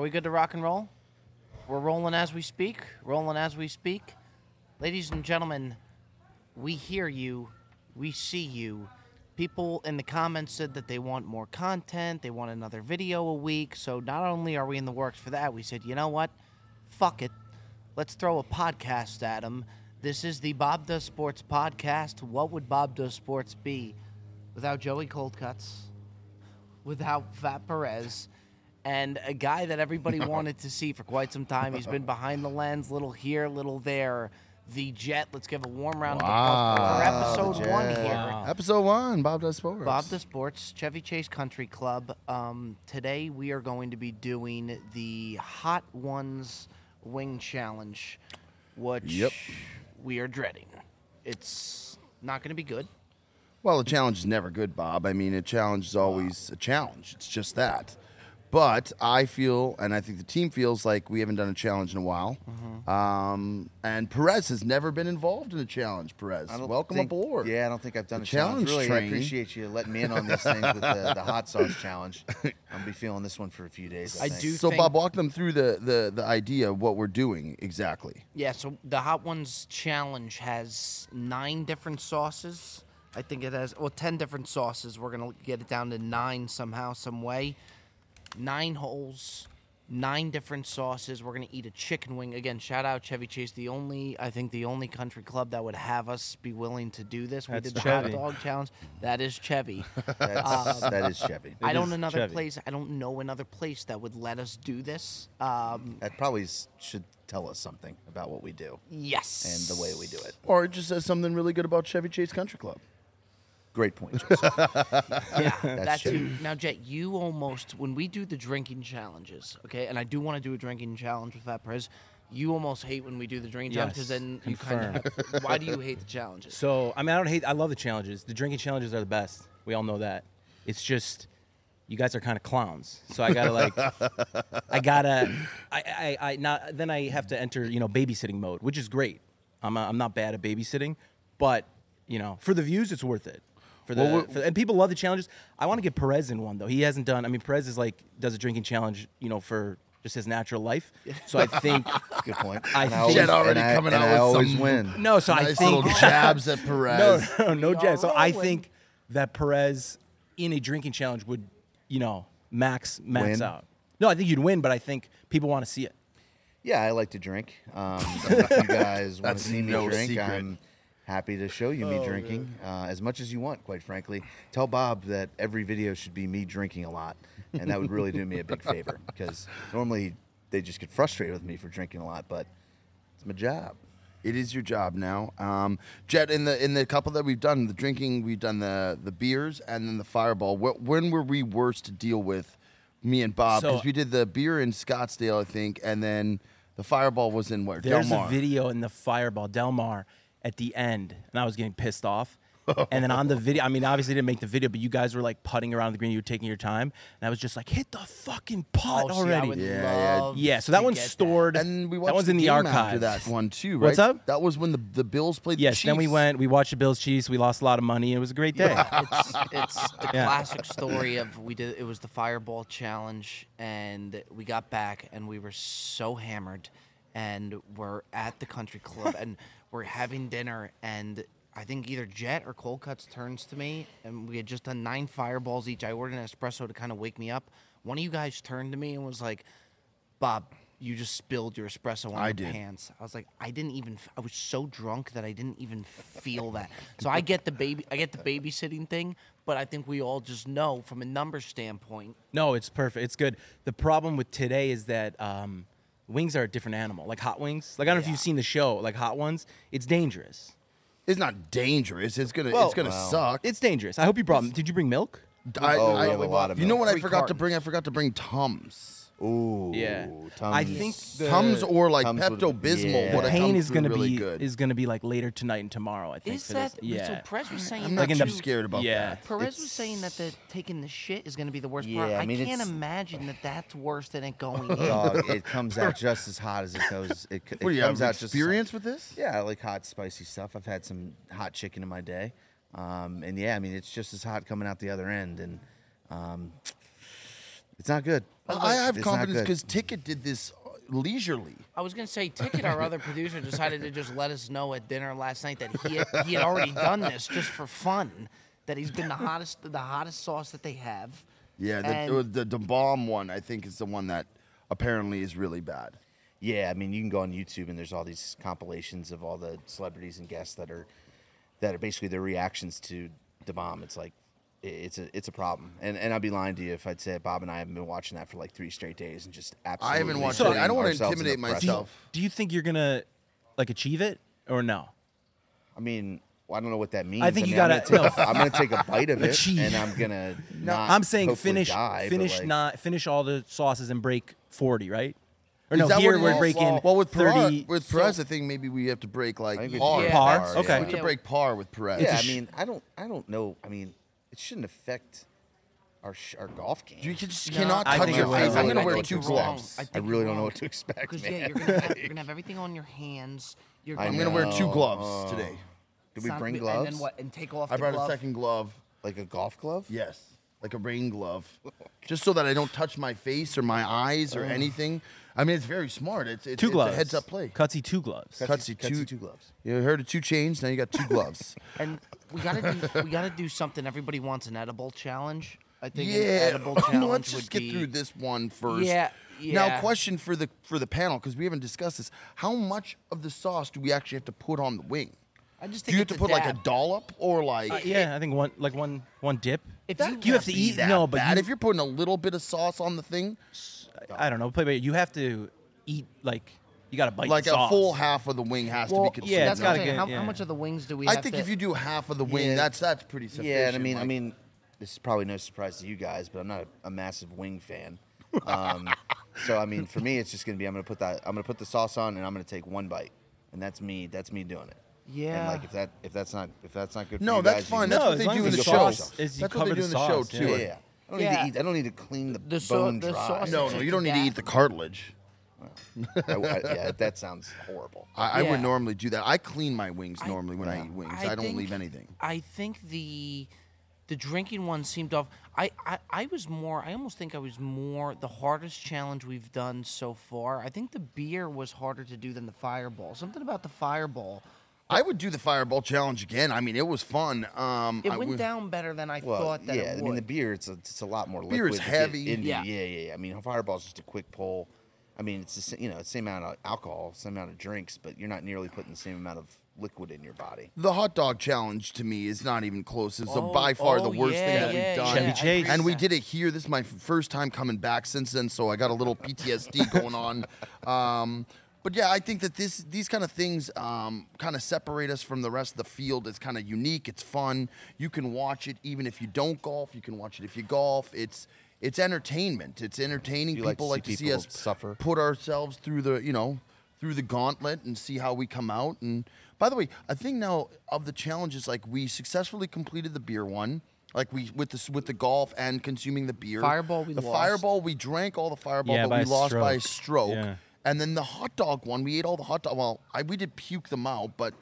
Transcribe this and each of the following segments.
Are we good to rock and roll? We're rolling as we speak. Rolling as we speak. Ladies and gentlemen, we hear you. We see you. People in the comments said that they want more content. They want another video a week. So not only are we in the works for that, we said, you know what? Fuck it. Let's throw a podcast at them. This is the Bob Does Sports podcast. What would Bob Does Sports be without Joey Coldcuts, without Fat Perez, and a guy that everybody wanted to see for quite some time? He's been behind the lens, little here, little there. The Jet. Let's give a warm round of applause for episode one here. Episode one, Bob Does Sports. Bob Does Sports, Chevy Chase Country Club. Um, today we are going to be doing the Hot Ones Wing Challenge, which Yep. we are dreading. It's not going to be good. Well, a challenge is never good, Bob. I mean, a challenge is always a challenge. It's just that. But I feel, and I think the team feels like we haven't done a challenge in a while. Mm-hmm. Um, and Perez has never been involved in a challenge. Perez, welcome think- aboard. Yeah, I don't think I've done The a challenge. challenge Really, train. I appreciate you letting me in on these things with the, the hot sauce challenge. I'll be feeling this one for a few days. I, I do So, think- Bob, walk them through the, the, the idea of what we're doing exactly. Yeah, so the Hot Ones Challenge has nine different sauces. I think it has, well, 10 different sauces. We're going to get it down to nine somehow, some way. Nine holes, nine different sauces. We're going to eat a chicken wing. Again, shout out Chevy Chase, the only, I think, the only country club that would have us be willing to do this. We That's did the Chevy. hot dog challenge. That is Chevy. That's, that is Chevy. I don't is another Chevy. place. I don't know another place that would let us do this. Um, That probably s- should tell us something about what we do yes. and the way we do it. Or it just says something really good about Chevy Chase Country Club. Great point. Joseph. Yeah, that's true. you. Now, Jet, you almost when we do the drinking challenges, okay, and I do want to do a drinking challenge with that Perez. You almost hate when we do the drinking challenge because Yes, then you kind of. Why do you hate the challenges? So I mean, I don't hate. I love the challenges. The drinking challenges are the best. We all know that. It's just you guys are kind of clowns. So I gotta like, I gotta, I, I, I not. Then I have to enter, you know, babysitting mode, which is great. I'm, I'm not bad at babysitting, but you know, for the views, it's worth it. For the, Well, we're- for, and people love the challenges. I want to get Perez in one though. He hasn't done. I mean, Perez is like does a drinking challenge, you know, for just his natural life. So I think Good point. I And think- always, already and I, coming and out I with always some- win. no. So I think little jabs at Perez. No, no, no We jab. are So I rolling. think that Perez in a drinking challenge would, you know, max max Win? out. No, I think you'd win, but I think people want to see it. Yeah, I like to drink. Um, if you guys want to see me no drink, secret. I'm happy to show you me drinking uh, as much as you want. Quite frankly, tell Bob that every video should be me drinking a lot, and that would really do me a big favor because normally they just get frustrated with me for drinking a lot, but it's my job. It is your job now, um, Jet. In the in the couple that we've done, the drinking, we've done the the beers and then the Fireball. Wh- when were we worse to deal with, me and Bob? Because So- we did the beer in Scottsdale, I think, and then the Fireball was in where There's Del Mar. a video in the Fireball Del Mar at the end, and I was getting pissed off. and then on the video, I mean, obviously didn't make the video, but you guys were like putting around the green. You were taking your time, and I was just like, hit the fucking putt Oh, see, I already. would Yeah, yeah. love yeah, so that to one's get that. stored. And we watched that one's the in the game archives. after that one too, right? What's up? That was when the the Bills played. the Yes, then we went. We watched the Bills Chiefs. We lost a lot of money. It was a great day. it's it's the Yeah. classic story of we did it was the fireball challenge and we got back and we were so hammered and we're at the country club and we're having dinner and I think either Jet or Cold Cuts turns to me and we had just done nine fireballs each. I ordered an espresso to kind of wake me up. One of you guys turned to me and was like, Bob, you just spilled your espresso on I your did. pants. I was like, I didn't even. f- I was so drunk that I didn't even feel that. So I get the baby. I get the babysitting thing, but I think we all just know from a number standpoint. No, it's perfect. It's good. The problem with today is that um, wings are a different animal. Like hot wings. Like I don't know if Yeah. you've seen the show. Like hot ones, it's dangerous. It's not dangerous. It's gonna Well, it's gonna well, suck. It's dangerous. I hope you brought. Did you bring milk? I, Oh, we I- have a lot of You know milk. what I Three forgot to bring? I forgot to bring Tums. Ooh, Yeah. Tums. I think the, Tums or like Tums Pepto Bismol. yeah. the pain is gonna really be good. is gonna be like later tonight and tomorrow. I think. Is that this. Yeah. so? Perez was saying I'm that not in too the- scared about yeah. that. Perez was saying that the taking the shit is going to be the worst part. Yeah, I I, mean, can't imagine that that's worse than it going in. Dog, it comes out just as hot as it goes. It, it What do you comes have out just as hot. experience with this? Yeah, I like hot, spicy stuff. I've had some hot chicken in my day, um, and yeah, I mean it's just as hot coming out the other end. And um, It's not good. I have It's not confidence good. because Ticket did this uh, leisurely. I was gonna say, Ticket, our other producer, decided to just let us know at dinner last night that he had, he had already done this just for fun. That he's been the hottest, the hottest sauce that they have. Yeah, the, And- uh, the the bomb one I think is the one that apparently is really bad. Yeah, I mean, you can go on YouTube and there's all these compilations of all the celebrities and guests that are that are basically their reactions to the bomb. It's like i- it's a it's a problem, and and I'd be lying to you if I'd say Bob and I haven't been watching that for like three straight days and just absolutely. I haven't watched it. I don't wanna ourselves in intimidate the pressure. myself. Do you think you're gonna like achieve it or no? I mean, well, I don't know what that means. I think you mean, I'm gotta- gonna take a- I'm gonna take a bite of it, Achieve. and I'm gonna. not I'm saying finish die, finish like, not finish all the sauces and break 40, right? Or Is no, that here what we're breaking Well, well, with 30 Perez, with so- Perez, I think maybe we have to break like think we par. should- Par? yeah, Okay. We have to break par with Perez. Yeah, I mean, I don't, I don't know. I mean, it shouldn't affect our sh- our golf game. you just No, cannot I touch think your it will. face. I'm I gonna wear you're two wrong. gloves. I I think really don't know what to expect, Because man. yeah, you're gonna, have, you're gonna have everything on your hands. You're I I'm gonna, gonna wear two know. gloves Oh. today. Did we bring gloves? And then what? And take off I the brought glove. a second glove. Like a golf glove? Yes, like a rain glove, oh, just so that I don't touch my face or my eyes or anything. I mean, it's very smart. It's it's, two it's gloves. a heads up play. Cutsy two gloves. Cutsy, Cutsy two, two gloves. You heard of two chains? Now you got two gloves. And we gotta do we gotta do something. Everybody wants an edible challenge. I think an yeah. edible challenge Let's would just get be, through this one first. Yeah, Now, question for the for the panel because we haven't discussed this: How much of the sauce do we actually have to put on the wing? I just Do think you have to it's put like a dollop or like? Uh, yeah, I think one like one one dip. If That you- you have to eat that no, but bad. you, if you're putting a little bit of sauce on the thing, I don't know, play by you have to eat like you got to bite like the a sauce. full half of the wing has Well, to be consumed. yeah, that's it's gotta saying. get- How, yeah. how much of the wings do we? I have think to, if you do half of the wing, Yeah. that's that's pretty sufficient. Yeah, and I mean, I mean, this is probably no surprise to you guys, but I'm not a, a massive wing fan. Um, so I mean, for me, it's just gonna be I'm gonna put that I'm gonna put the sauce on and I'm gonna take one bite, and that's me. That's me doing it. Yeah. And like if that if that's not if that's not good for No, you that's guys, you fine. That's No, what as they long do as in the the sauce show. is- is That's what they do the in the show too. Yeah, yeah. yeah. I don't Yeah. need to eat. I don't need to clean the, The sau- bone the dry. sauce No, no, you don't need to eat the cartilage. I- I- yeah, that sounds horrible. I, I would normally do that. I clean my wings I- normally when I yeah. eat wings. I, don't think- leave anything. I think the the drinking one seemed off. I, I I was more. I almost think I was more the hardest challenge we've done so far. I think the beer was harder to do than the fireball. Something about the fireball. I would do the fireball challenge again. I mean, it was fun. Um, It I went would- down better than I Well, thought that yeah, it I mean the beer, it's a, it's a lot more Beer liquid. is to get heavy. into. Yeah. yeah, yeah, yeah. I mean, fireball's just a quick pull. I mean, it's the you know same amount of alcohol, same amount of drinks, but you're not nearly putting the same amount of liquid in your body. The hot dog challenge to me is not even close. It's Oh, by far the oh, worst thing yeah, that yeah, we've done. Chevy yeah, I Chase. And we did it here. This is my first time coming back since then, so I got a little PTSD going on. Um, but yeah, I think that this these kind of things um, kind of separate us from the rest of the field. It's kind of unique. It's fun. You can watch it even if you don't golf. You can watch it if you golf. It's it's entertainment. It's entertaining. You like people to like see to see us suffer? put ourselves through the you know through the gauntlet and see how we come out. And by the way, I think now of the challenges, like we successfully completed the beer one. Like we with the with the golf and consuming the beer. Fireball, we the lost. fireball we drank all the fireball, Yeah, but we a lost by a stroke. stroke. Yeah. And then the hot dog one, we ate all the hot dog. Well, I, we did puke them out, but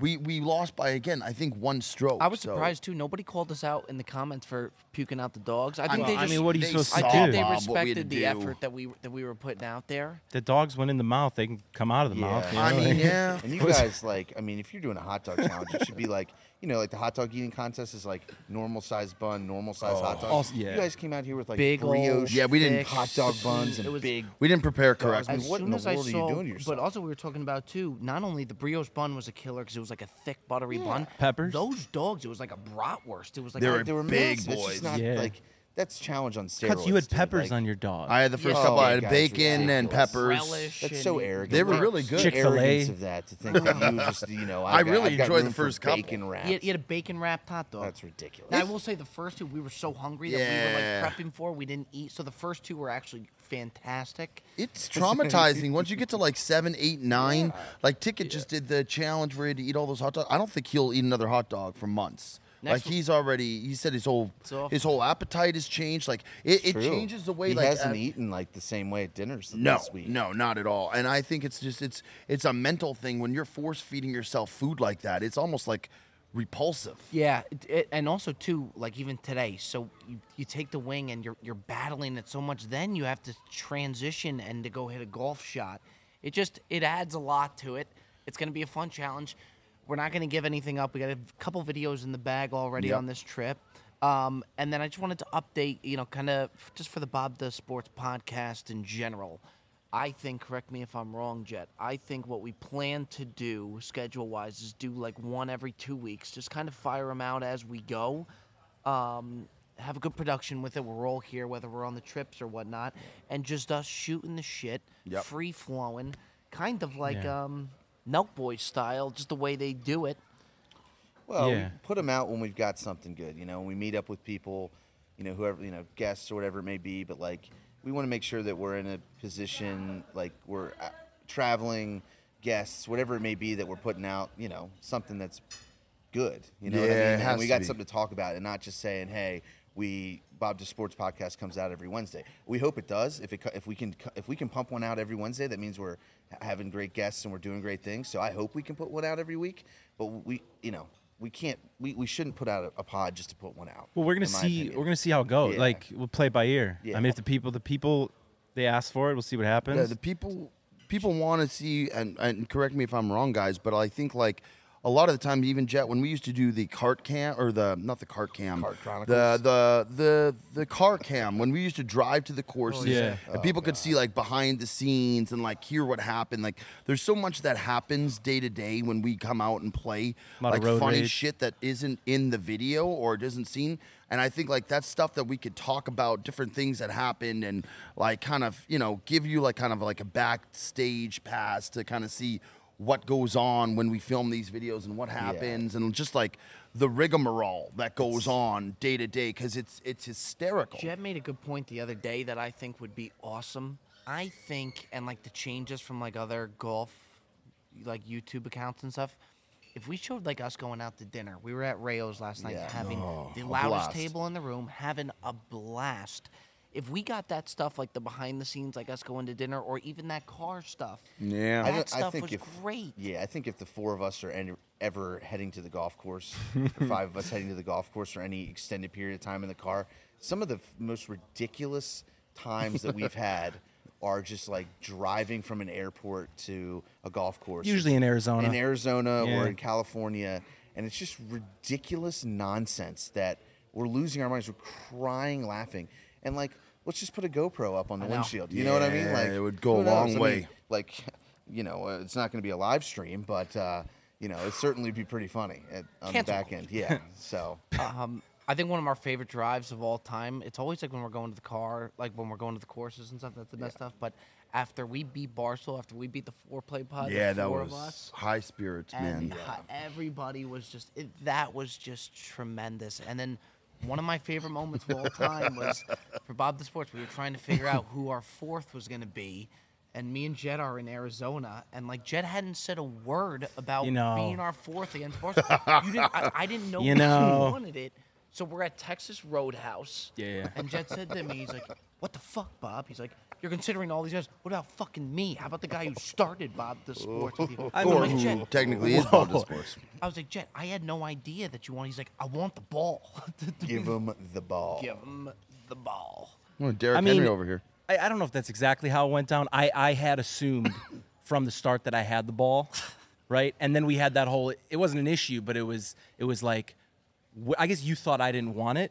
we we lost by again. I think one stroke. I was so- surprised too. Nobody called us out in the comments for puking out the dogs. I I think mean- they I just. mean, what are you they supposed to I think they Bob, what we had to respected the do. effort that we that we were putting out there. The dogs went in the mouth; they can come out of the mouth. you Yeah. I mean, yeah. And you guys like, I mean, if you're doing a hot dog challenge, it should be like, you know, like the hot dog eating contest is like normal size bun, normal size hot oh. dog. Also- yeah. You guys came out here with like Big old brioche, Yeah, we didn't- thick- hot dog buns and It was- big. We didn't prepare correctly. I mean, As what in soon the as I world are you saw, doing to yourself? but also we were talking about too. Not only the brioche bun was a killer because it was like a thick buttery bun. Peppers? Those dogs, it was like a bratwurst. It was like They a- were They were big massive. It's boys. just not, Yeah. like that's challenge on steroids. Cuts, you had dude. peppers Like, on your dog. I had the first Yeah. couple. I Oh, had guys, bacon and ridiculous. peppers. relish. That's and so arrogant. They were really good. the Chick-fil-A. arrogance of that to think that you just, you know, I I've got- really I've got enjoyed the room for first couple. bacon wraps. You had, you had a bacon wrapped hot dog. That's ridiculous. Now, I will say the first two we were so hungry that we Yeah. were like prepping for. We didn't eat, so the first two were actually fantastic. It's traumatizing once you get to like seven, eight, nine. Like Ticket just did the challenge where he had to eat all those hot dogs. I don't think he'll eat another hot dog for months. Next like he's already, he said his whole It's his whole appetite has changed. Like it, it True. changes the way he like hasn't uh, eaten like the same way at dinners No, this week. no, not at all. And I think it's just it's it's a mental thing when you're force feeding yourself food like that. It's almost like repulsive. Yeah, it, it, and also too, like even today. So you, you take the wing and you're you're battling it so much. Then you have to transition and to go hit a golf shot. It just it adds a lot to it. It's gonna be a fun challenge. We're not gonna give anything up. We got a couple videos in the bag already Yep. on this trip. Um, and then I just wanted to update, you know, kind of just for the Bob Does Sports podcast in general. I think, correct me if I'm wrong, Jet. I think what we plan to do, schedule wise, is do like one every two weeks. Just kind of fire them out as we go. Um, have a good production with it. We're all here, whether we're on the trips or whatnot, and just us shooting the shit, Yep. free flowing, kind of like Yeah. um, Nelk Boys style, just the way they do it. Well, Yeah. we put them out when we've got something good. You know, we meet up with people, you know, whoever, you know, guests or whatever it may be. But like, we want to make sure that we're in a position, like we're uh, traveling guests, whatever it may be, that we're putting out. You know, something that's good. You know what I mean? and we got be. something to talk about, and not just saying, "Hey, we Bob Does Sports podcast comes out every Wednesday." We hope it does. If it if we can if we can pump one out every Wednesday, that means we're having great guests and we're doing great things. So I hope we can put one out every week. But we, you know, we can't. We, we shouldn't put out a, a pod just to put one out. Well, we're gonna see. opinion. We're gonna see how it goes. Yeah. Like we'll play by ear. Yeah. I mean, if the people, the people, they ask for it, we'll see what happens. Yeah, the people people want to see and, and correct me if I'm wrong, guys, but I think like a lot of the time, even Jet, when we used to do the cart cam or the not the cart cam, Cart the Chronicles? the the the car cam, when we used to drive to the courses, yeah. and people oh, could see like behind the scenes and like hear what happened. Like there's so much that happens day to day when we come out and play, like funny rage. shit that isn't in the video or it isn't seen. And I think like that's stuff that we could talk about different things that happened and like kind of, you know, give you like kind of like a backstage pass to kind of see what goes on when we film these videos and what happens and just like the rigmarole that goes on day to day because it's it's hysterical. Jet made a good point the other day that I think would be awesome. I think, and like the changes from like other golf, like YouTube accounts and stuff. If we showed like us going out to dinner, we were at Rayo's last night Yeah. having Oh, the loudest blast. table in the room, having a blast. If we got that stuff like the behind the scenes, like us going to dinner, or even that car stuff, Yeah. that don't- stuff was great. Yeah, I think if the four of us are any, ever heading to the golf course, or five of us heading to the golf course for any extended period of time in the car, some of the f- most ridiculous times that we've had are just like driving from an airport to a golf course. Usually in Arizona. In Arizona Yeah. or in California. And it's just ridiculous nonsense that we're losing our minds. We're crying, laughing. And like, let's just put a GoPro up on the windshield. You know what I mean? Yeah, Like it would go a who knows? long I mean, way. like you know uh, it's not going to be a live stream but uh, you know it certainly be pretty funny at, on Cancel. the back end yeah so um, I think one of our favorite drives of all time. It's always like when we're going to the car, like when we're going to the courses and stuff. That's the best stuff. But after we beat Barstool, after we beat the Fore Play pod, yeah, the that four was of us, high spirits, and man. ho- everybody was just it, that was just tremendous. And then one of my favorite moments of all time was for Bob Does Sports. We were trying to figure out who our fourth was going to be. And me and Jet are in Arizona, and like Jet hadn't said a word about You know. being our fourth against. Didn't, I, I didn't know You know. wanted it. So we're at Texas Roadhouse. Yeah, yeah. And Jet said to me, he's like, "What the fuck, Bob?" He's like, "You're considering all these guys. What about fucking me? How about the guy who started Bob Does Sports with you?" I I'm Or like, who "Jet, technically is Bob Does Sports. I was like, Jet, I had no idea that you want. He's like, I want the ball. give him the ball Give him the ball. Oh, Derrick I mean, Henry over here. I, I don't know if that's exactly how it went down. I, I had assumed from the start that I had the ball, right? And then we had that whole. It wasn't an issue, but it was it was like, I guess you thought I didn't want it,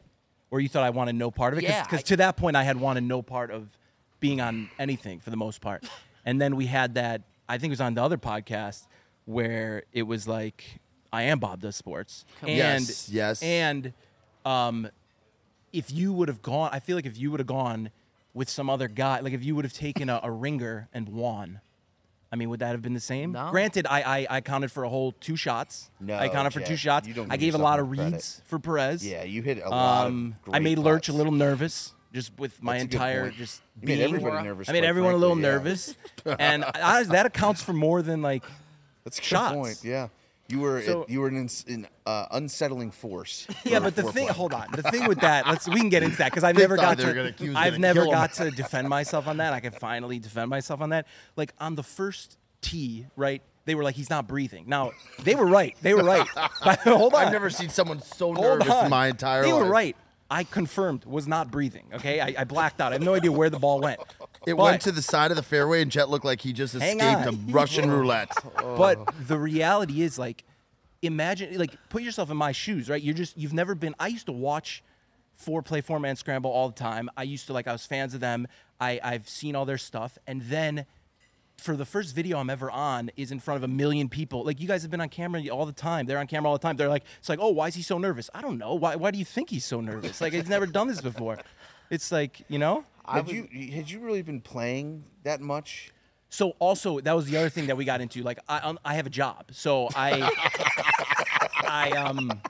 or you thought I wanted no part of it. Yeah, Because I- to that point, I had wanted no part of being on anything for the most part. And then we had that. I think it was on the other podcast where it was like, I am Bob does sports, and Yes, yes. and um, if you would have gone, I feel like if you would have gone with some other guy, like if you would have taken a, a ringer and won, I mean, would that have been the same? No. Granted, I, I I counted for a whole two shots. No, I counted for Jet, two shots. you don't I gave a lot of enough credit. reads for Perez. yeah you hit a lot Um, of I made Lurch a little nervous just with my That's a good entire point. just You made being. everybody nervous I made quite everyone a little frankly, yeah. nervous, and I, that accounts for more than like that's a good shots. point yeah you were So- you were an, ins- an uh, unsettling force Yeah, for but the thing, hold on. The thing with that, let's we can get into that because I've never thought got they were to. gonna- he was I've gonna never kill 'em. got to defend myself on that. I can finally defend myself on that. Like on the first tee, right? they were like, he's not breathing. Now they were right. They were right. But hold on. I've never seen someone so Hold nervous on. in my entire They life. were right. I confirmed was not breathing. Okay, I, I blacked out. I have no idea where the ball went. It But- went to the side of the fairway, and Jet looked like he just escaped a Russian roulette. But the reality is like imagine like put yourself in my shoes, right? You're just you've never been I used to watch Fore Play four man scramble all the time. I used to like I was fans of them. I, I've seen all their stuff. And then for the first video I'm ever on is in front of a million people. Like you guys have been on camera all the time. They're on camera all the time. They're like, it's like, oh, why is he so nervous? I don't know. Why why do you think he's so nervous? Like he's never done this before. It's like, you know? Had you had you really been playing that much? So also that was the other thing that we got into. Like I, um, I have a job, so I, I um,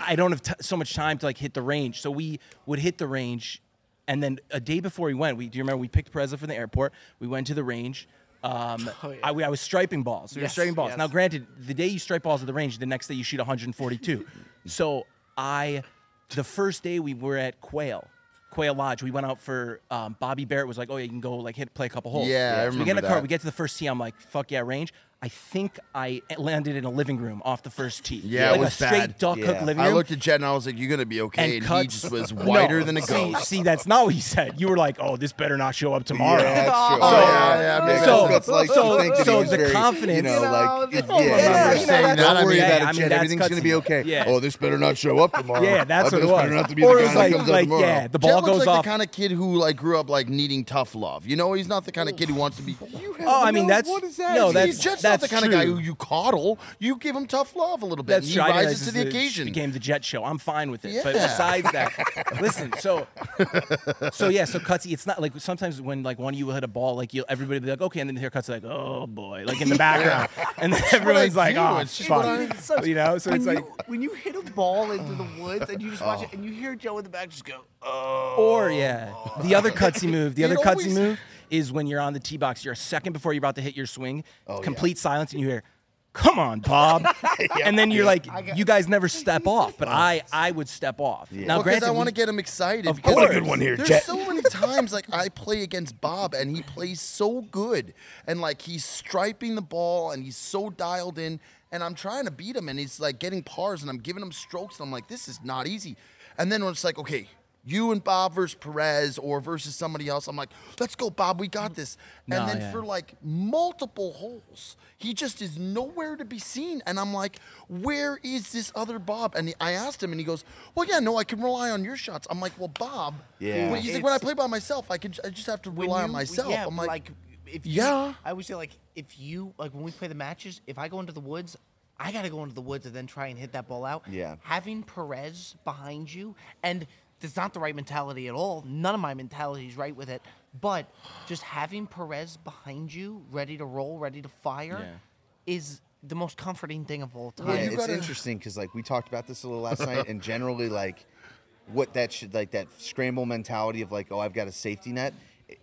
I don't have t- so much time to like hit the range. So we would hit the range, and then a day before we went, we do you remember we picked Perez from the airport. We went to the range. Um, I, we- I was striping balls. We were Yes, striping balls. yes. Now, granted, the day you stripe balls at the range, the next day you shoot 142. so I, the first day we were at Quail. Quail Lodge. We went out for um, Bobby Barrett was like, "Oh yeah, you can go like hit play a couple holes." Yeah, I so we get in remember the car. that. We get to the first tee. I'm like, "Fuck yeah, range." I think I landed in a living room off the first tee. Yeah, it was a straight bad. duck hook Yeah. living I looked at Jet and I was like, "You're gonna be okay," and, and, he just was No, whiter than a see, ghost. See, that's not what you said. You were like, "Oh, this better not show up tomorrow." Yeah, that's true. Oh, yeah, yeah, maybe So- that's like so- to so the very, confidence- you know, You know, like the- yeah, I don't remember yeah, saying you know, that. Don't worry mean- about Yeah, I it, mean, Jet. Everything's gonna be okay. Yeah. Oh, this better not show up tomorrow. Yeah, that's what it this was. better not to be or the it guy was that like, comes out like tomorrow. yeah, the ball goes like off. the kind of kid who like grew up like needing tough love. You know, he's not the kind of kid who wants to be. oh, I mean, that's what is that? no, that's He's Jet's that's not the kind of guy who you coddle. You give him tough love a little bit. That's and he I didn't rises to realize the occasion. Became the Jet Show. I'm fine with it. But besides that, listen. So, so yeah. So Cutsy, it's not like sometimes when like one of you hit a ball, like you everybody be like, okay, and then here Cutsy like, oh boy, like in the background, and then what everyone's like, do. oh It's just what fuck, I- you know. So it's you, like, when you hit a ball into the woods and you just watch it oh. and you hear Joe in the back just go, oh. or yeah, the other Cutsy move, the It other Cutsy move is when you're on the tee box, you're a second before you're about to hit your swing, Oh, yeah. complete silence, and you hear. Come on, Bob, and then you're like, you guys never step off, but I, I would step off. Now, Well, because granted, I want to get him excited. Of because course. What a good one here, There's Jet. so many times like I play against Bob and he plays so good, and like he's striping the ball and he's so dialed in, and I'm trying to beat him and he's like getting pars and I'm giving him strokes and I'm like, this is not easy. And then when it's like, okay. You and Bob versus Perez or versus somebody else. I'm like, let's go, Bob. We got this. No, and then yeah. for like multiple holes, he just is nowhere to be seen. And I'm like, where is this other Bob? And I asked him, and he goes, well, yeah, no, I can rely on your shots. I'm like, well, Bob. Yeah. Well, he's like, when I play by myself, I can, I just have to When rely on myself. Yeah, I'm like, if you, yeah. I always say like if you like when we play the matches, if I go into the woods, I gotta go into the woods and then try and hit that ball out. Yeah. Having Perez behind you and that's not the right mentality at all. None of my mentality is right with it. But just having Perez behind you, ready to roll, ready to fire, Yeah. is the most comforting thing of all time. Yeah, you it's gotta- interesting because like we talked about this a little last night, and generally like what that should like that scramble mentality of like, oh, I've got a safety net.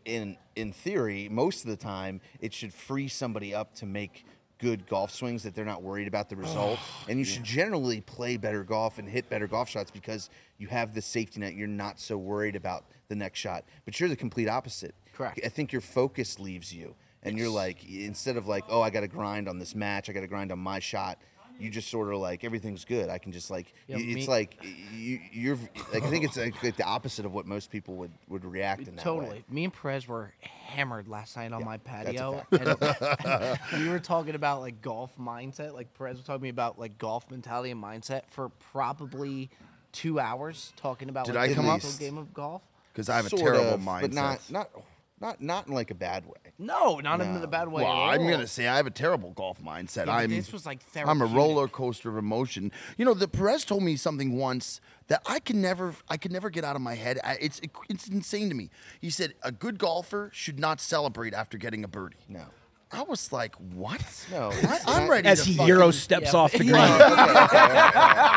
In in theory, most of the time, it should free somebody up to make good golf swings that they're not worried about the result. and you should generally play better golf and hit better golf shots because you have the safety net. You're not so worried about the next shot. But you're the complete opposite. Correct. I think your focus leaves you. And you're like, instead of like, oh, I got to grind on this match, I got to grind on my shot. You just sort of like everything's good. I can just like Yeah, y- it's me- like you, you're. Like, I think it's like, like the opposite of what most people would would react in that Totally. way. Me and Perez were hammered last night on my patio. And, and we were talking about like golf mindset. Like Perez was talking to me about like golf mentality and mindset for probably two hours talking about Did like, I the come up? mental game of golf. because I have a terrible of, mindset. but not not not not in like a bad way. No, not in No. the bad way. Well, I'm gonna say I have a terrible golf mindset. Yeah, I'm this was, like, therapy. I'm a roller coaster of emotion. You know, the Perez told me something once that I can never I could never get out of my head. I, it's it's insane to me. He said a good golfer should not celebrate after getting a birdie. No. I was like, what? No, I, I'm not- ready as to he fucking- euro steps yeah. off the Yeah. green.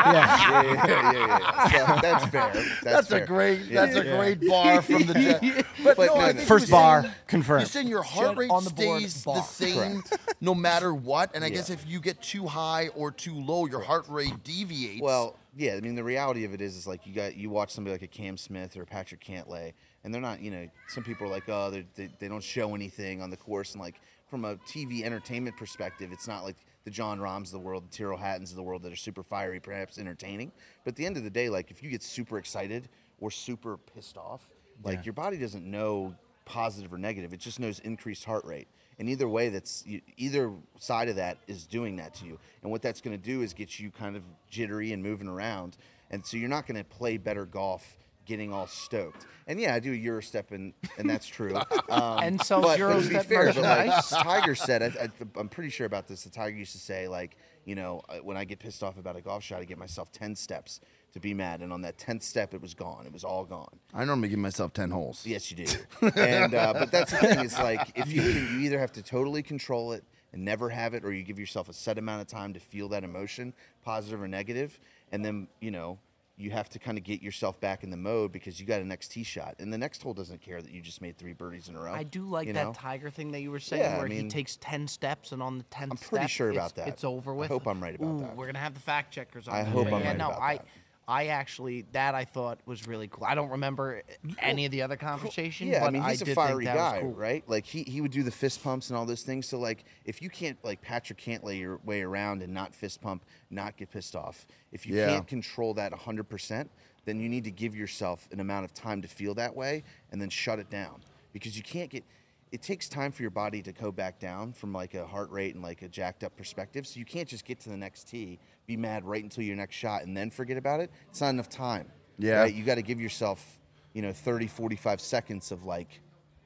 yeah, yeah, yeah, yeah, yeah. That's fair. That's, That's a fair. great. Yeah. That's a great bar from the jet. But, But no, no, no. First bar, saying- confirmed. You're saying your heart rate on the board, stays the bar. same no matter what, and I guess if you get too high or too low, your heart rate deviates. Well, yeah. I mean, the reality of it is, is like you got you watch somebody like a Cam Smith or a Patrick Cantlay, and they're not. You know, some people are like, oh, they they don't show anything on the course, and like from a TV entertainment perspective, it's not like the Jon Rahms of the world, the Tyrrell Hattons of the world that are super fiery, perhaps entertaining. But at the end of the day, like if you get super excited or super pissed off, like Yeah. your body doesn't know positive or negative. It just knows increased heart rate. And either way, that's either side of that is doing that to you. And what that's going to do is get you kind of jittery and moving around. And so you're not going to play better golf getting all stoked. And yeah, I do a Euro step, and, and that's true. Um, And sells but, Euro but to step fair, but like. Tiger said, I, I, I'm pretty sure about this. The Tiger used to say, like, you know, uh, when I get pissed off about a golf shot, I get myself 10 steps to be mad. And on that 10th step, it was gone. It was all gone. I normally give myself ten holes. Yes, you do. and uh, but that's the thing. It's like if you can, you either have to totally control it and never have it, or you give yourself a set amount of time to feel that emotion, positive or negative, and then you know you have to kind of get yourself back in the mode because you got a next tee shot, and the next hole doesn't care that you just made three birdies in a row. I do like you that know? tiger thing that you were saying, Yeah, I where he takes ten steps, and on the tenth I'm pretty step, sure about it's, that. It's over with. I hope I'm right about Ooh, that. We're gonna have the fact checkers on. I that. hope I'm yeah, right no, about I, that. I actually that I thought was really cool. I don't remember any of the other conversation. Yeah, but I mean he's did a fiery think that was guy, cool. right? Like he, he would do the fist pumps and all those things. So like if you can't like Patrick Cantlay your way around and not fist pump, not get pissed off. If you Yeah. can't control that 100%, then you need to give yourself an amount of time to feel that way and then shut it down because you can't get it takes time for your body to go back down from like a heart rate and like a jacked up perspective. So you can't just get to the next tee, be mad right until your next shot and then forget about it. It's not enough time. Yeah. right? You got to give yourself, you know, 30, 45 seconds of like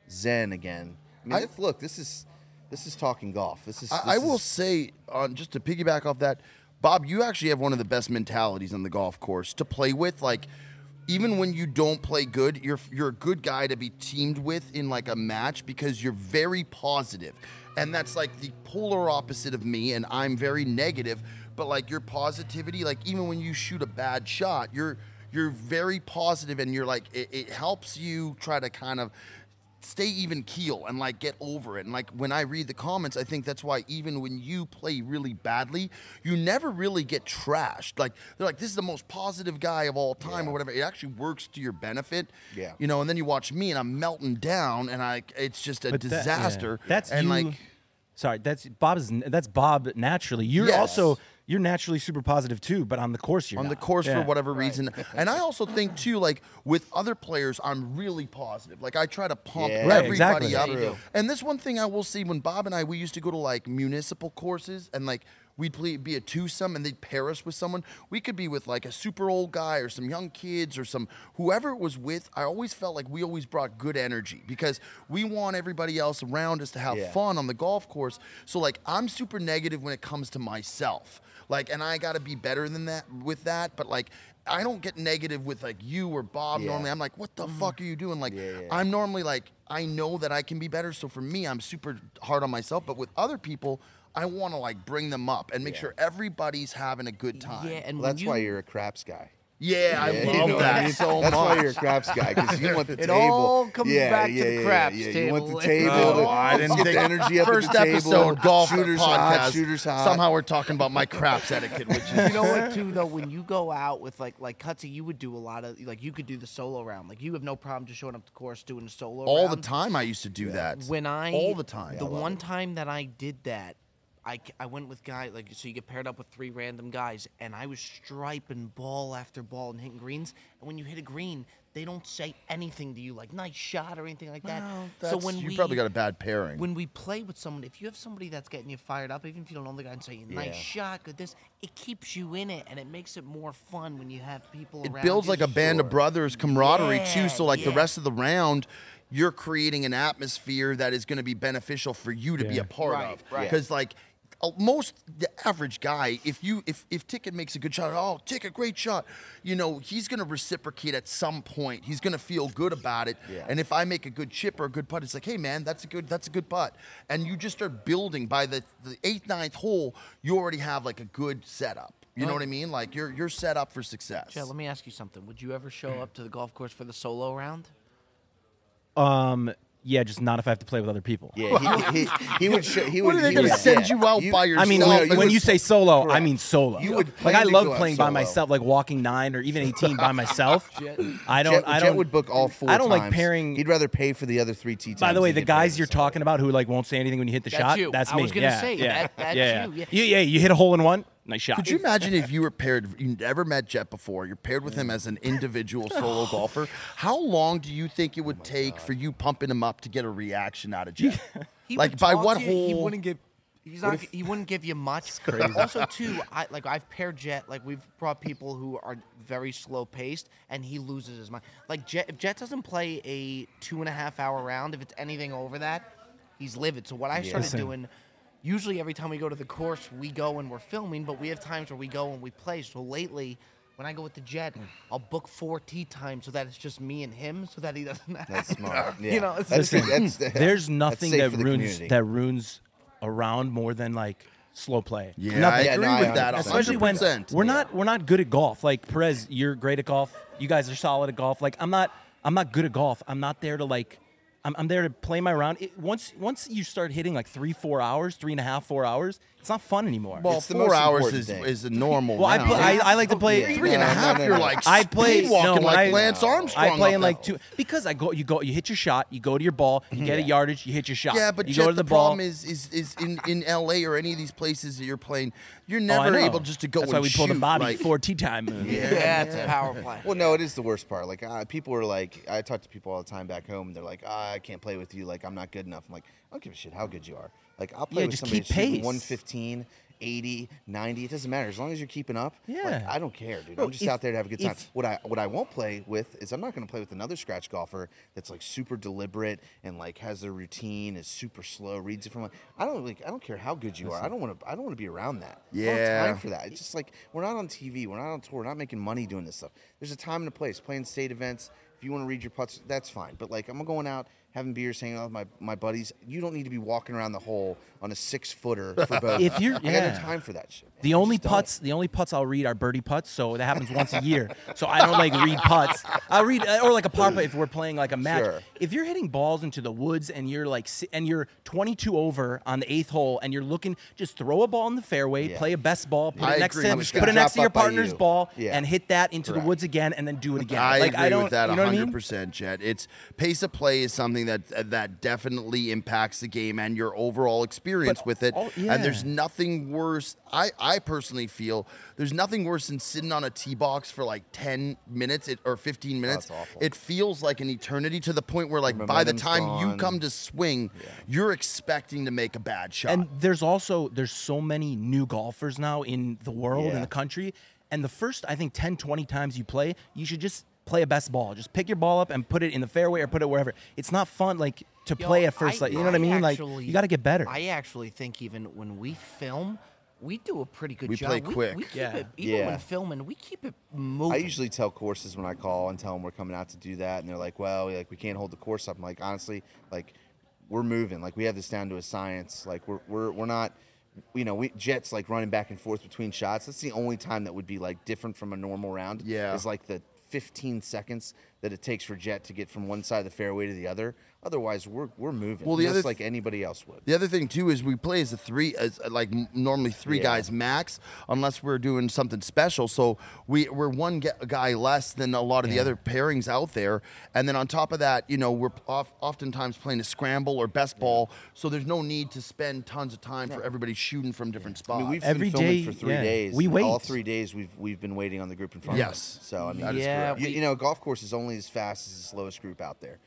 zen again. I mean, I- it's- look, this is this is talking golf. This is. I, this I will is- say, on just to piggyback off that, Bob, you actually have one of the best mentalities on the golf course to play with. Like, even when you don't play good, you're you're a good guy to be teamed with in like a match because you're very positive, and that's like the polar opposite of me. And I'm very negative, but like your positivity, like even when you shoot a bad shot, you're you're very positive, and you're like it, it helps you try to kind of stay even keel and like get over it. And like when I read the comments, I think that's why even when you play really badly, you never really get trashed. Like they're like, this is the most positive guy of all time Yeah. or whatever. It actually works to your benefit. Yeah. You know, and then you watch me and I'm melting down and I it's just a But that- yeah. disaster. That's and you. like sorry, that's Bob's. That's Bob naturally. You're Yes. also you're naturally super positive too, but on the course you're on the not. course for Yeah. whatever reason. And I also think too, like with other players, I'm really positive. Like I try to pump Yeah. Right, everybody exactly. up. True. And this one thing I will see when Bob and I we used to go to like municipal courses and like we'd play, be a twosome and they'd pair us with someone. We could be with like a super old guy or some young kids or some whoever it was with. I always felt like we always brought good energy because we want everybody else around us to have Yeah. fun on the golf course. So like I'm super negative when it comes to myself. Like and I got to be better than that with that, but like I don't get negative with like you or Bob Yeah. normally. I'm like, "What the mm. fuck are you doing?" Like Yeah, yeah. I'm normally like I know that I can be better, so for me I'm super hard on myself, but with other people I want to like bring them up and make Yeah. sure everybody's having a good time. Yeah, and Well, that's you, why you're a craps guy. Yeah, I Yeah, you love know what that I mean? so That's much. why you're a craps guy because you want the It table. all comes yeah, back to yeah, the yeah, craps yeah. You want the table. table. Oh, to, I didn't get think the energy up First at the table. episode golf shooters podcast. hot, shooters hot. Somehow we're talking about my craps etiquette, which is you know what too though when you go out with like like Cutsy, you would do a lot of like you could do the solo round. Like you have no problem just showing up to course doing a solo all the time. I used to do that. When I all the time. the one time that I did that, I, c- I went with guy like so you get paired up with three random guys, and I was striping ball after ball and hitting greens. And when you hit a green, they don't say anything to you like nice shot or anything like that. Well, so when you we probably got a bad pairing. when we play with someone, if you have somebody that's getting you fired up, even if you don't know the guy and say nice Yeah. shot, good this, it keeps you in it and it makes it more fun when you have people it around. builds you. like a band of brothers camaraderie Yeah, too. So like the rest of the round, you're creating an atmosphere that is going to be beneficial for you to be a part Right, of. right. Because like uh, most the average guy, if you if if Ticket makes a good shot, oh Ticket, great shot, you know he's going to reciprocate at some point. He's going to feel good about it. Yeah. And if I make a good chip or a good putt, it's like, hey man, that's a good that's a good putt. And you just start building by the the eighth ninth hole, you already have like a good setup. You know what I mean? Like you're you're set up for success. Yeah. let me ask you something. Would you ever show up to the golf course for the solo round? Um, Yeah, just not if I have to play with other people. Yeah, he, he, he would. Show, he What would. are they gonna send yeah. you out by I yourself? mean, No, when, you when would- you say solo, I mean solo. You would like I love playing by myself, like walking nine or even eighteen by myself. I don't. Jet, I don't. would book all four. I don't like pairing. He'd rather pay for the other three tee times. by the way, the guys you're talking about who like won't say anything when you hit the That's shot. you. That's I was gonna yeah, say, yeah, that- that's yeah, you, yeah. yeah. Yeah, you hit a hole in one. Nice shot. Could you imagine if you were paired? You never met Jet before. You're paired with him as an individual solo golfer. How long do you think it would take for you pumping him up to get a reaction out of Jet? He like would by talk what to you, He hole? wouldn't give. He's not. he wouldn't give you much. crazy. Also, too, I like I've paired Jet. Like we've brought people who are very slow paced, and he loses his mind. Like Jet, if Jet doesn't play a two and a half hour round, if it's anything over that, he's livid. So what I started Listen. doing. Usually, every time we go to the course, we go and we're filming, but we have times where we go and we play. So lately, when I go with the Jet, mm. I'll book four tee times so that it's just me and him, so that he doesn't. That's smart. Yeah. You know, it's- that's, Listen, that's, there's nothing safe that ruins community. that ruins a round more than like slow play. Yeah, Nothing. I Yeah, agree no, I with that. understand. especially when 100%. we're not we're not good at golf. Like Perez, you're great at golf. You guys are solid at golf. Like I'm not I'm not good at golf. I'm not there to like I'm, I'm there to play my round. It, once once you start hitting like three four hours, three and a half four hours, it's not fun anymore. Well, It's the four most hours important is thing. is a normal. Well, I, round. put, I I like to play Yeah. three and a No, half. no, no, You're no. like I play speed walking no, when like I, Lance Armstrong. I play up in like hole. two because I go you go you hit your shot, you go to your ball, you get a yardage, you hit your shot. Yeah, but you Jet, go to the, the, ball. problem is, is, is in, in LA or any of these places that you're playing, you're Oh, I never know. able just to go That's and why we pulled a shoot, Bobby like- four tee time move. yeah, it's a power play. Well, no, it is the worst part. Like uh, people are like, I talk to people all the time back home, and they're like, ah, I can't play with you. Like I'm not good enough. I'm like, I don't give a shit how good you are. Like I'll play Yeah, with just somebody keep that's shooting pace. 115, 80, 90. It doesn't matter as long as you're keeping up. like, Yeah. I don't care, dude. I'm just if- out there to have a good time. if- What I what I won't play with is I'm not going to play with another scratch golfer that's like super deliberate and like has their routine, is super slow, reads it from. Like, I don't like. I don't care how good you are. I don't want to. I don't want to be around that. I don't have Yeah. time for that. It's just like we're not on TV. We're not on tour. We're not making money doing this stuff. There's a time and a place. Playing state events. If you want to read your putts, that's fine. But like I'm going out having beers, hanging out with my, my buddies. You don't need to be walking around the hole on a six footer for both. If you're- I got no time for that shit. The I only just don't. putts, the only putts I'll read are birdie putts, so that happens once a year. So I don't like read putts. I'll read uh, or like a par putt if we're playing like a match. Sure. If you're hitting balls into the woods and you're like and you're 22 over on the eighth hole and you're looking, just throw a ball in the fairway, Yeah. play a best ball, put I it next agree to with put it next to your partner's you. ball Yeah. and hit that into Correct. the woods again and then do it again. I like agree I don't, with that you know I mean? 100%, Jet. It's pace of play is something that that definitely impacts the game and your overall experience But with it. all- And there's nothing worse. I I personally feel there's nothing worse than sitting on a tee box for like 10 minutes it, or 15 minutes. that's awful. It feels like an eternity to the point where like by the momentum's time you come to swing, you're expecting to make a bad shot. And there's also there's so many new golfers now in the world in the country and the first I think 10 20 times you play, you should just play a best ball. Just pick your ball up and put it in the fairway or put it wherever. It's not fun like to Yo, play at first like you know what I mean? like you got to get better. I actually think even when we film, we do a pretty good We job. play We- play quick. We, keep Yeah. it even Yeah. when filming. We keep it moving. I usually tell courses when I call and tell them we're coming out to do that, and they're like, "Well, like we can't hold the course up." I'm like, honestly, like we're moving. Like we have this down to a science. Like we're we're we're not. You know, we jets like running back and forth between shots. That's the only time that would be like different from a normal round. Yeah. is like the 15 seconds that it takes for jet to get from one side of the fairway to the other. Otherwise, we're we're moving. Well, the just other- like anybody else would. The other thing too is we play as a three, as uh, like normally three Yeah. guys max, unless we're doing something special. So we we're one ge- guy less than a lot of the other pairings out there. And then on top of that, you know, we're off, oftentimes playing a scramble or best ball, so there's no need to spend tons of time for everybody shooting from different I spots. mean, we've Every been filming day, for three yeah. days. We wait All three days we've we've been waiting on the group in front Yes. of us. So I mean, Yeah, correct. you, we- you know, golf course is only as fast as the slowest group out there.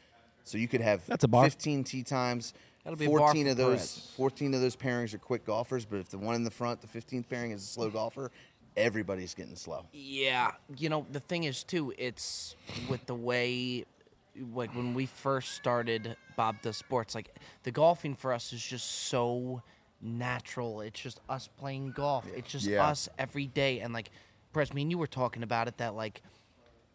So you could have That's a bar. 15 tee times. That'll be a bar 14 of those Perez. 14 of those pairings are quick golfers, but if the one in the front, the 15th pairing is a slow golfer, everybody's getting slow. Yeah, you know the thing is too. It's with the way, like when we first started Bob Does Sports, like the golfing for us is just so natural. It's just us playing golf. It's just Yeah. us every day. And like, Press, me and you were talking about it that like.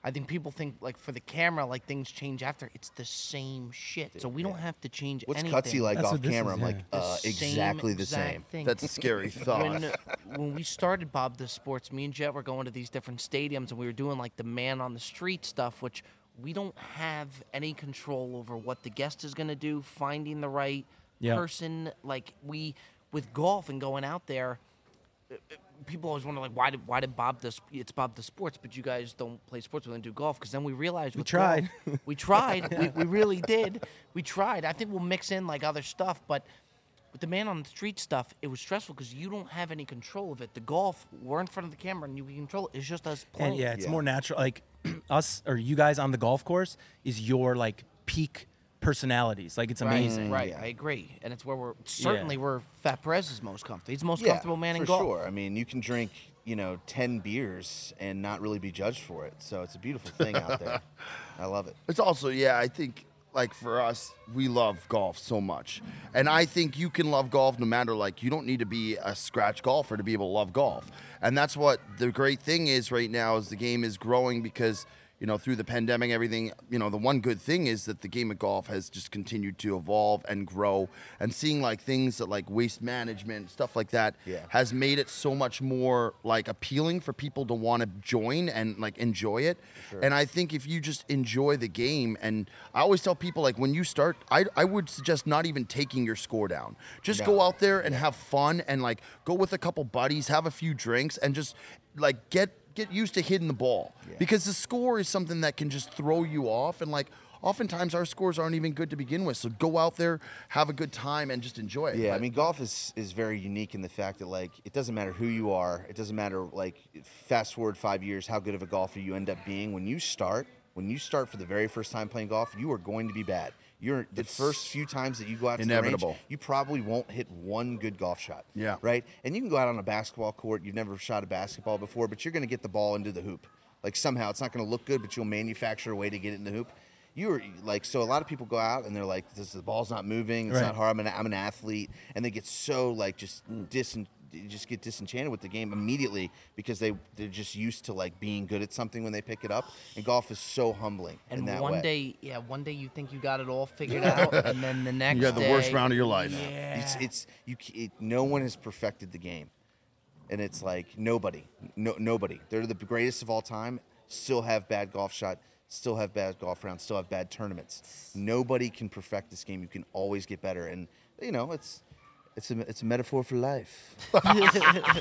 I think people think like for the camera, like things change after. It's the same shit, so we don't have to change What's anything. Cutsy like That's off what this camera? is, I'm like, yeah. The uh, same exactly the exact same. thing. That's a scary thought. when, when we started Bob Does Sports, me and Jet were going to these different stadiums and we were doing like the man on the street stuff, which we don't have any control over what the guest is going to do, finding the right Yeah. person. Like we with golf and going out there, uh, uh, people always wonder like why did why did Bob the Sp- it's Bob Does sports, but you guys don't play sports, we don't do golf because then we realized we tried. we tried, we, we really did, we tried. I think we'll mix in like other stuff, but. With the man on the street stuff, it was stressful because you don't have any control of it. The golf, we're in front of the camera and you can control it. It's just us playing. And yeah, it's Yeah. more natural. Like us or you guys on the golf course is your like peak personalities. Like it's amazing. Right, Yeah. I agree, and it's where we're certainly where Fat Perez is most comfortable. He's the most Yeah, comfortable man in for golf. sure. I mean, you can drink, you know, ten beers and not really be judged for it. So it's a beautiful thing out there. I love it. It's also, yeah, I think like for us, we love golf so much. And I think you can love golf no matter like you don't need to be a scratch golfer to be able to love golf. And that's what the great thing is right now is the game is growing because you know, through the pandemic, everything, you know, the one good thing is that the game of golf has just continued to evolve and grow. And seeing like things that like waste management, stuff like that, Yeah. has made it so much more like appealing for people to want to join and like enjoy it. And I think if you just enjoy the game, and I always tell people like when you start, I, I would suggest not even taking your score down. Just go out there and have fun and like go with a couple buddies, have a few drinks, and just like get get used to hitting the ball because the score is something that can just throw you off and like. Oftentimes our scores aren't even good to begin with, so go out there, have a good time, and just enjoy it. Yeah, I mean, golf is is very unique in the fact that like it doesn't matter who you are. It doesn't matter like fast forward five years, how good of a golfer you end up being. When you start, when you start for the very first time playing golf, you are going to be bad. You're the first few times that you go out to the range, you probably won't hit one good golf shot. Yeah. Right. And you can go out on a basketball court. You've never shot a basketball before, but you're going to get the ball into the hoop. Like somehow, it's not going to look good, but you'll manufacture a way to get it in the hoop. You are like so. A lot of people go out and they're like, "This the ball's not moving. It's Right. not hard. I'm an, I'm an athlete," and they get so like just dis just get disenchanted with the game immediately because they they're just used to like being good at something when they pick it up. And golf is so humbling. in And that one way. day, yeah, one day you think you got it all figured out, and then the next you had the worst round of your life. Yeah. It's it's you. It, no one has perfected the game, and it's like nobody, no nobody. They're the greatest of all time. Still have bad golf shot. Still have bad golf rounds. Still have bad tournaments. Nobody can perfect this game. You can always get better, and you know it's it's a it's a metaphor for life.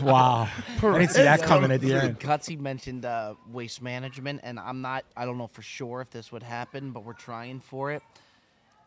Wow. I didn't see that coming at the end. Cutsy mentioned uh, waste management, and I'm not. I don't know for sure if this would happen, but we're trying for it.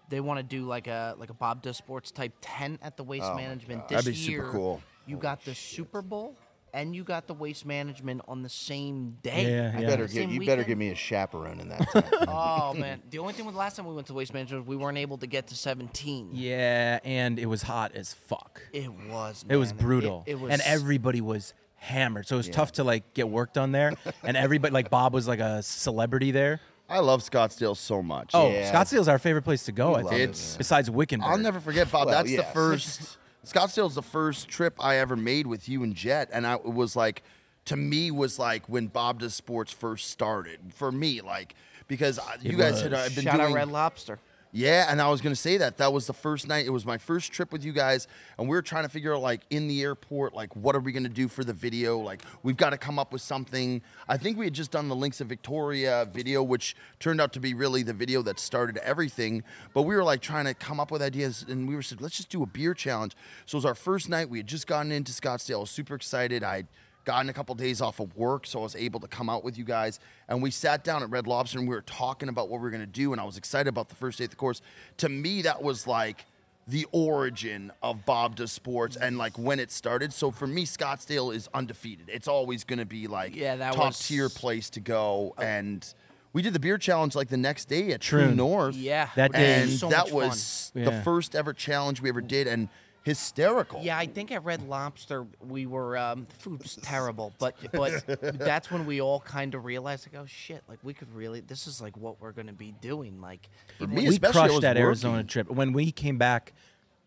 They want to do like a like a Bob Does Sports type tent at the waste Oh my management God. this That'd be super cool. You got the Super Bowl and you got the waste management on the same day. Yeah, You yeah. better Same get you better weekend? give me a chaperone in that. Time. Oh man, the only thing with last time we went to waste management, we weren't able to get to 17. Yeah, and it was hot as fuck. It was. It was man. brutal. It, was. and everybody was hammered. So it was tough to like get work done there. and everybody like Bob was like a celebrity there. I love Scottsdale so much. Oh, Yeah. Scottsdale's our favorite place to go, I love think. it, It's- Besides Wickenburg. I'll never forget, Bob. Well, that's the yeah. first. Scottsdale's the first trip I ever made with you and Jet, and I it was like, to me, was like when Bob Does Sports first started for me, like because I- you guys had was. uh, been Shout doing out Red Lobster. Yeah, and I was gonna say that that was the first night. It was my first trip with you guys, and we were trying to figure out like in the airport, like what are we gonna do for the video? Like we've got to come up with something. I think we had just done the Links of Victoria video, which turned out to be really the video that started everything. But we were like trying to come up with ideas, and we were said, let's just do a beer challenge. So it was our first night. We had just gotten into Scottsdale. I was super excited. I gotten a couple days off of work, so I was able to come out with you guys. And we sat down at Red Lobster and we were talking about what we were gonna do. And I was excited about the first day of the course. To me, that was like the origin of Bob Does Sports and like when it started. So for me, Scottsdale is undefeated. It's always gonna be like Yeah, that top was- tier place to go. And we did the beer challenge like the next day at True True. North. Yeah, That was day- And so that was fun. the Yeah. first ever challenge we ever did and hysterical. Yeah, I think at Red Lobster we were um, the food was terrible, but but that's when we all kind of realized like, oh shit, like we could really this is like what we're gonna be doing. Like For even me, when- we crushed was that Arizona trip. When we came back,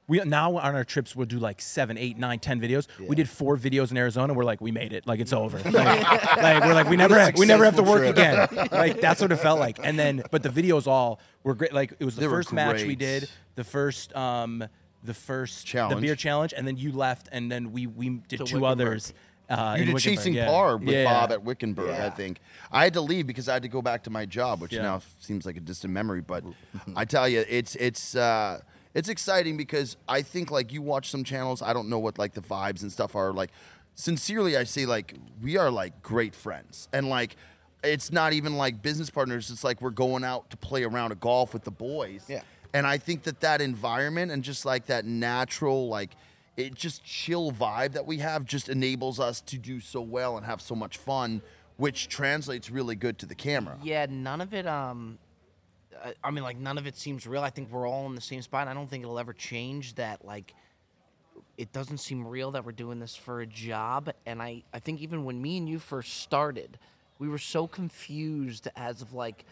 we now on our trips we'll do like seven, eight, nine, ten videos. We did four videos in Arizona. We're like, we made it. Like it's over. Like, like, we're like, we never, a we never have to work successful again. Like that's what it felt like. And then, but the videos all were great. Like it was the They first match we did, the first, um, the first challenge. the beer challenge, and then you left, and then we we did To two Wickenburg. others. Uh, You in did Wickenburg, chasing yeah. par with Yeah. Bob at Wickenburg, I Yeah. think. I had to leave because I had to go back to my job, which Yeah. now seems like a distant memory. But I tell you, it's it's uh, it's exciting because I think like you watch some channels. I don't know what like the vibes and stuff are like. Sincerely, I say like we are like great friends, and like it's not even like business partners. It's like we're going out to play around a golf with the boys. Yeah. And I think that that environment and just like that natural, like it just chill vibe that we have just enables us to do so well and have so much fun, which translates really good to the camera. Yeah, none of it. Um, I- mean, like none of it seems real. I think we're all in the same spot. I don't think it'll ever change that. Like, it doesn't seem real that we're doing this for a job. And I, I think even when me and you first started, we were so confused as of like,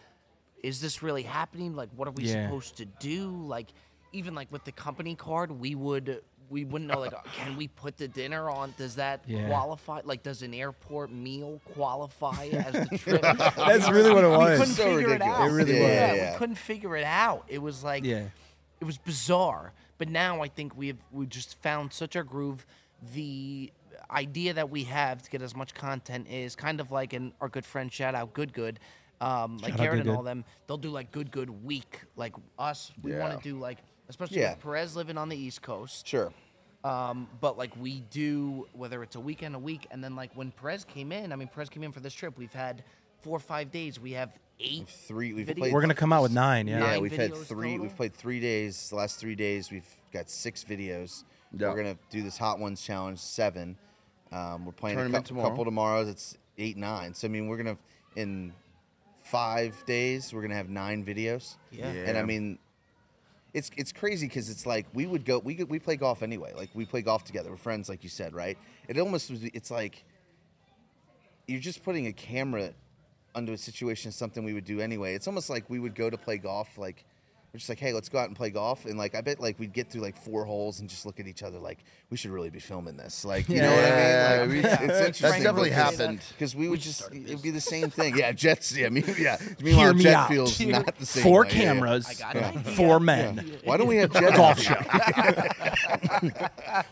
is this really happening? Like, what are we Yeah. supposed to do? Like, even like with the company card, we would. We wouldn't know, like, can we put the dinner on? Does that Yeah. qualify? Like, does an airport meal qualify as the trip? That's really what it was we couldn't So figure it out. It really yeah, was. yeah, Yeah. we couldn't figure it out. It was like, Yeah. it was bizarre. But now I think we have we just found such a groove. The idea that we have to get as much content is kind of like an our good friend shout out Good Good. Um, like Shout Garrett Good and all them, they'll do like Good Good Week. Like us, we Yeah. want to do like, especially Yeah. with Perez living on the East Coast. Sure. Um, but like we do, whether it's a weekend, a week, and then like when Perez came in, I mean, Perez came in for this trip. We've had four or five days. We have eight. Three. We've videos. played. We're gonna come out with nine. Yeah. yeah, nine we've had videos three. total? We've played three days. The last three days, we've got six videos. Yeah. We're gonna do this Hot Ones challenge seven. Um, we're playing a Tournament cou- tomorrow. couple tomorrows. It's eight nine. So I mean, we're gonna in five days we're gonna have nine videos. Yeah. And I mean, it's it's crazy because it's like we would go we we play golf anyway. Like we play golf together. We're friends, like you said, right? It almost was. It's like you're just putting a camera under a situation, something we would do anyway. It's almost like we would go to play golf, like we're just like, hey, let's go out and play golf, and like I bet like we'd get through like four holes and just look at each other like we should really be filming this, like you know what I mean? Like, we- it's That's interesting. definitely because- happened. because we would just just it'd be the same thing. Yeah, Jets. Yeah, me, yeah. Hear me Jet out. feels not the same. Four way. Yeah, yeah. cameras, I got an four men. Why don't we have Jet Golf show?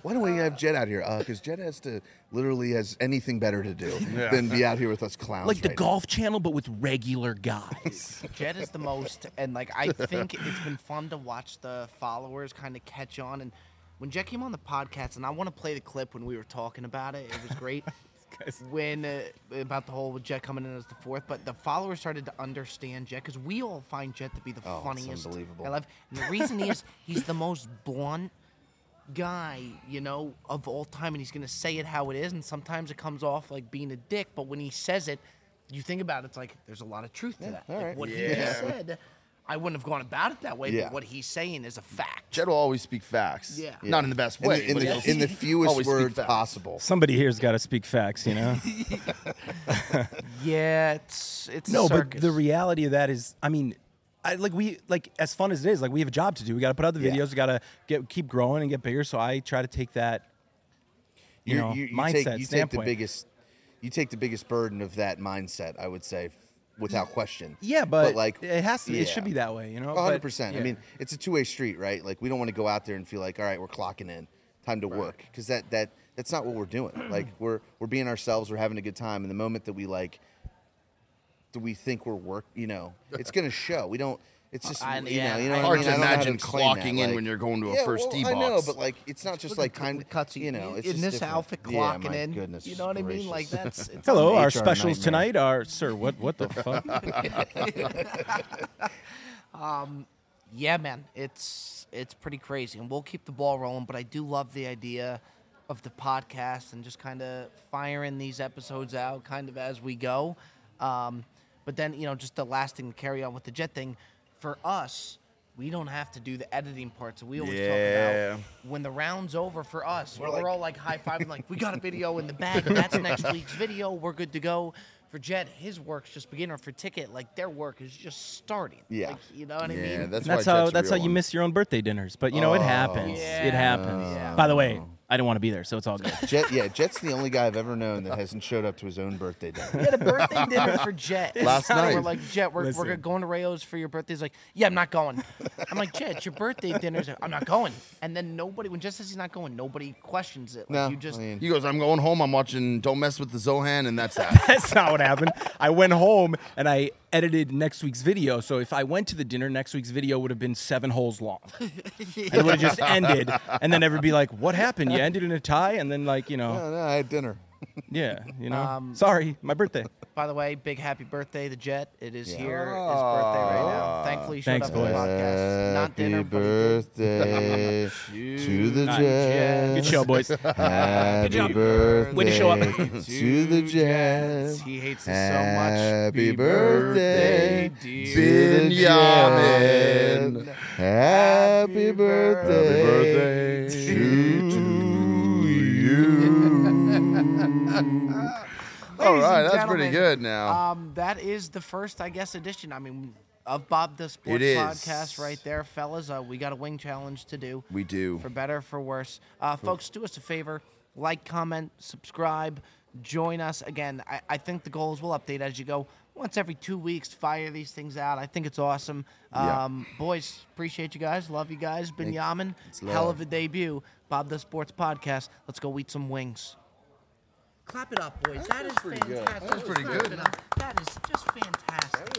Why don't we have Jet out here? Uh, because Jet has to literally has anything better to do than be out here with us clowns. Like the right now. golf channel, but with regular guys. Jet is the most, and like I think it's been fun to watch the followers kind of catch on. And when Jet came on the podcast, and I want to play the clip when we were talking about it, it was great. when uh, about the whole Jet coming in as the fourth, but the followers started to understand Jet because we all find Jet to be the Oh, it's funniest. unbelievable. I love, and the reason is he's the most blunt guy, you know, of all time, and he's gonna say it how it is, and sometimes it comes off like being a dick, but when he says it, you think about it, it's like there's a lot of truth to that. all Like, right. what he Yeah. just said, I wouldn't have gone about it that way, Yeah. but what he's saying is a fact. Jet will always speak facts. Yeah. Not in the best in way. the, in but the, in the fewest words possible. Somebody here's got to speak facts, you know. Yeah, it's it's a no, but the reality of that is, I mean, I like we like as fun as it is, like we have a job to do. We got to put out the Yeah. videos. We got to get keep growing and get bigger. So I try to take that, you You're- know, you, you mindset take, you take the biggest you take the biggest burden of that mindset i would say f- without question. Yeah, but, like it has to. It should be that way, you know. 100 but- percent. I mean it's a two-way street right? Like we don't want to go out there and feel like all right we're clocking in. Time to work. Because that that that's not what we're doing. Like we're we're being ourselves we're having a good time and the moment that we like do we think we're work you know it's gonna show. We don't it's just I- you yeah, know you know I- what Hard I mean? to I don't know how imagine explain that, clocking in like- when you're going to a yeah, first well, tee I know, box. but like it's not just Look like at time. the cuts You know, it's in just this different. outfit Yeah, clocking my in. Goodness you know what I mean? gracious. Like that's it's Hello, our HR specials nightmare. tonight are sir. What what the fuck? yeah, man, it's it's pretty crazy, and we'll keep the ball rolling. But I do love the idea of the podcast and just kind of firing these episodes out, kind of as we go. Um, but then you know, just the last thing to carry on with the jet thing, for us. We don't have to do the editing part, so we always Yeah. talk about when the round's over for us. We're, like- all like high fiving, like we got a video in the bag. That's next week's video. We're good to go. For Jet, his work's just beginner. For Ticket, like their work is just starting. Yeah. Like, you know what I mean? that's, that's why how Jet's that's how real you one. miss your own birthday dinners. But you know, it happens. Yeah. It oh. happens. Yeah. By the way, oh. I didn't want to be there, so it's all good. Jet, yeah, Jet's the only guy I've ever known that hasn't showed up to his own birthday dinner. We had a birthday dinner for Jet Last And night. We're like, Jet, we're, we're Listen. going to Rayo's for your birthday. He's like, Yeah, I'm not going. I'm like, Jet, it's your birthday dinner. He's like, I'm not going. And then nobody, when Jet says he's not going, nobody questions it. Like, No, you just I mean, He goes, I'm going home. I'm watching Don't Mess with the Zohan, and that's that. That's not what happened. I went home and I edited next week's video. So if I went to the dinner, next week's video would have been seven holes long. And it would have just ended. And then everybody be like, what happened? You ended in a tie? And then, like, you know, no, no, I had dinner. yeah, you know, Um, sorry, my birthday. By the way, big happy birthday, the Jet. It is Yeah. here. His birthday right now. Thankfully, he showed Thanks, up on the boys. podcast. Not Happy dinner, but he did. birthday to the Not Jets. Good show, boys. Happy job. birthday Way to show up. to the Jets. He hates us so much. Happy birthday, dear to the Benjamin. Happy birthday, birthday to you. All right, that's pretty good now. Um, that is the first, I guess, edition. I mean, of Bob Does Sports It is. Podcast, right there, fellas. Uh, we got a wing challenge to do. we do. for better, for worse. Uh, folks, do us a favor: like, comment, subscribe, join us. Again, I, I think the goals will update as you go. Once every two weeks, fire these things out. I think it's awesome. Yeah. Um, Boys, appreciate you guys. Love you guys. Yamming. It's Hell of a debut. Bob Does Sports Podcast. Let's go eat some wings. Clap it up, boys. That is pretty good. fantastic. That was pretty Clap good. That is just fantastic.